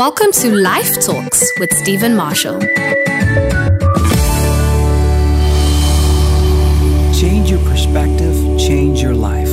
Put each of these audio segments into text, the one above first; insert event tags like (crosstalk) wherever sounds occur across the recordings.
Welcome to Life Talks with Stephen Marshall. Change your perspective, change your life.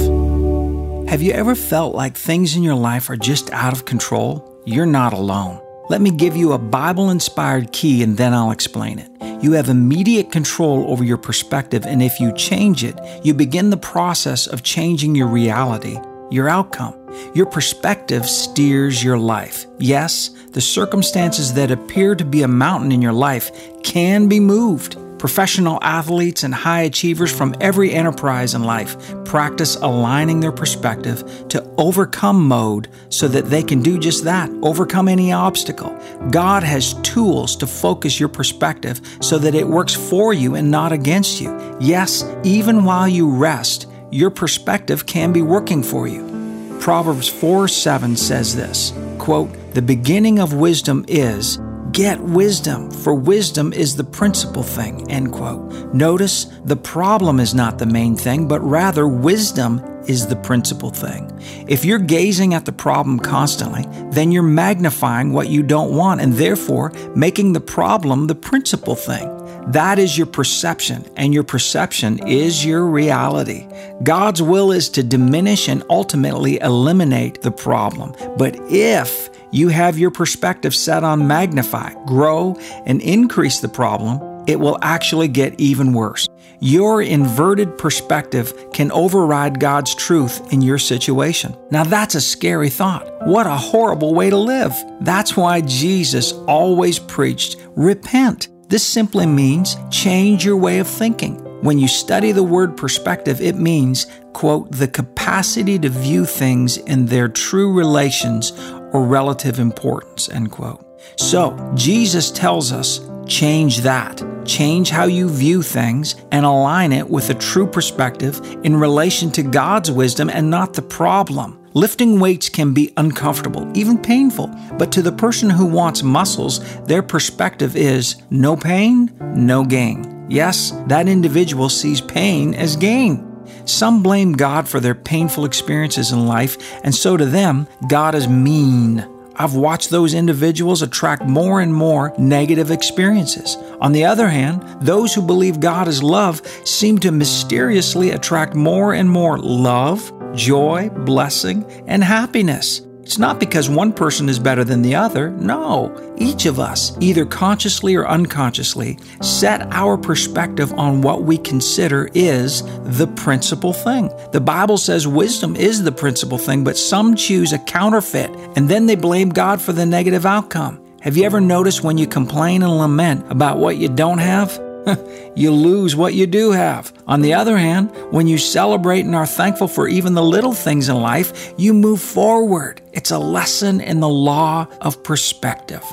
Have you ever felt like things in your life are just out of control? You're not alone. Let me give you a Bible inspired key and then I'll explain it. You have immediate control over your perspective, and if you change it, you begin the process of changing your reality, your outcome. Your perspective steers your life. Yes, the circumstances that appear to be a mountain in your life can be moved. Professional athletes and high achievers from every enterprise in life practice aligning their perspective to overcome mode so that they can do just that overcome any obstacle. God has tools to focus your perspective so that it works for you and not against you. Yes, even while you rest, your perspective can be working for you. Proverbs 4 7 says this quote, The beginning of wisdom is Get wisdom, for wisdom is the principal thing. End quote. Notice the problem is not the main thing, but rather wisdom is the principal thing. If you're gazing at the problem constantly, then you're magnifying what you don't want and therefore making the problem the principal thing. That is your perception, and your perception is your reality. God's will is to diminish and ultimately eliminate the problem. But if you have your perspective set on magnify, grow, and increase the problem, it will actually get even worse. Your inverted perspective can override God's truth in your situation. Now, that's a scary thought. What a horrible way to live. That's why Jesus always preached repent. This simply means change your way of thinking. When you study the word perspective, it means, quote, the capacity to view things in their true relations or relative importance, end quote. So, Jesus tells us change that. Change how you view things and align it with a true perspective in relation to God's wisdom and not the problem. Lifting weights can be uncomfortable, even painful, but to the person who wants muscles, their perspective is no pain, no gain. Yes, that individual sees pain as gain. Some blame God for their painful experiences in life, and so to them, God is mean. I've watched those individuals attract more and more negative experiences. On the other hand, those who believe God is love seem to mysteriously attract more and more love, joy, blessing, and happiness. It's not because one person is better than the other. No. Each of us, either consciously or unconsciously, set our perspective on what we consider is the principal thing. The Bible says wisdom is the principal thing, but some choose a counterfeit and then they blame God for the negative outcome. Have you ever noticed when you complain and lament about what you don't have? (laughs) you lose what you do have. On the other hand, when you celebrate and are thankful for even the little things in life, you move forward. It's a lesson in the law of perspective.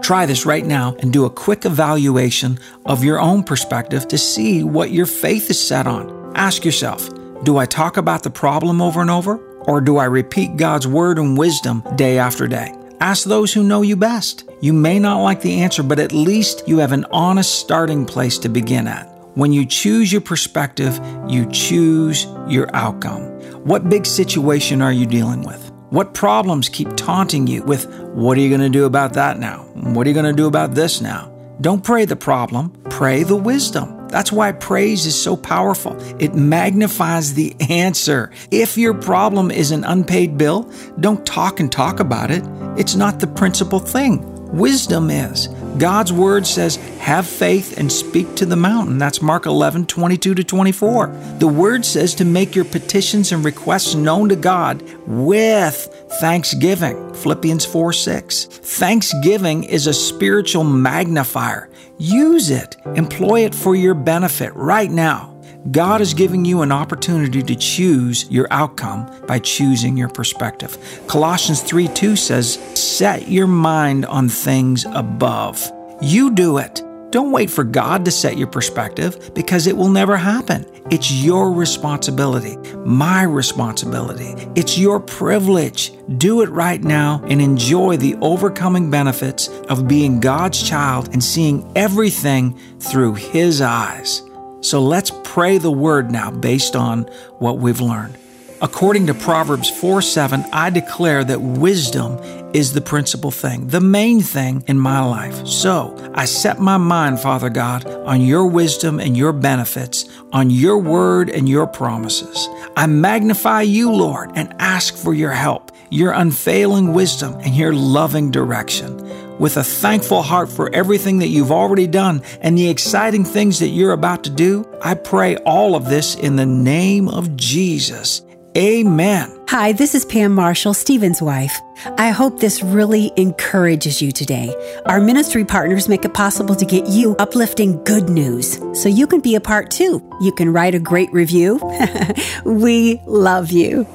Try this right now and do a quick evaluation of your own perspective to see what your faith is set on. Ask yourself, do I talk about the problem over and over? Or do I repeat God's word and wisdom day after day? Ask those who know you best. You may not like the answer, but at least you have an honest starting place to begin at. When you choose your perspective, you choose your outcome. What big situation are you dealing with? What problems keep taunting you with, what are you going to do about that now? What are you going to do about this now? Don't pray the problem, pray the wisdom. That's why praise is so powerful. It magnifies the answer. If your problem is an unpaid bill, don't talk and talk about it. It's not the principal thing. Wisdom is. God's word says, have faith and speak to the mountain. That's Mark 11, 22 to 24. The word says to make your petitions and requests known to God with thanksgiving. Philippians 4, 6. Thanksgiving is a spiritual magnifier. Use it. Employ it for your benefit right now. God is giving you an opportunity to choose your outcome by choosing your perspective. Colossians 3 2 says, Set your mind on things above. You do it. Don't wait for God to set your perspective because it will never happen. It's your responsibility, my responsibility. It's your privilege. Do it right now and enjoy the overcoming benefits of being God's child and seeing everything through His eyes. So let's pray the word now based on what we've learned. According to Proverbs 4 7, I declare that wisdom is the principal thing, the main thing in my life. So I set my mind, Father God, on your wisdom and your benefits, on your word and your promises. I magnify you, Lord, and ask for your help, your unfailing wisdom, and your loving direction. With a thankful heart for everything that you've already done and the exciting things that you're about to do, I pray all of this in the name of Jesus. Amen. Hi, this is Pam Marshall, Stephen's wife. I hope this really encourages you today. Our ministry partners make it possible to get you uplifting good news so you can be a part too. You can write a great review. (laughs) we love you.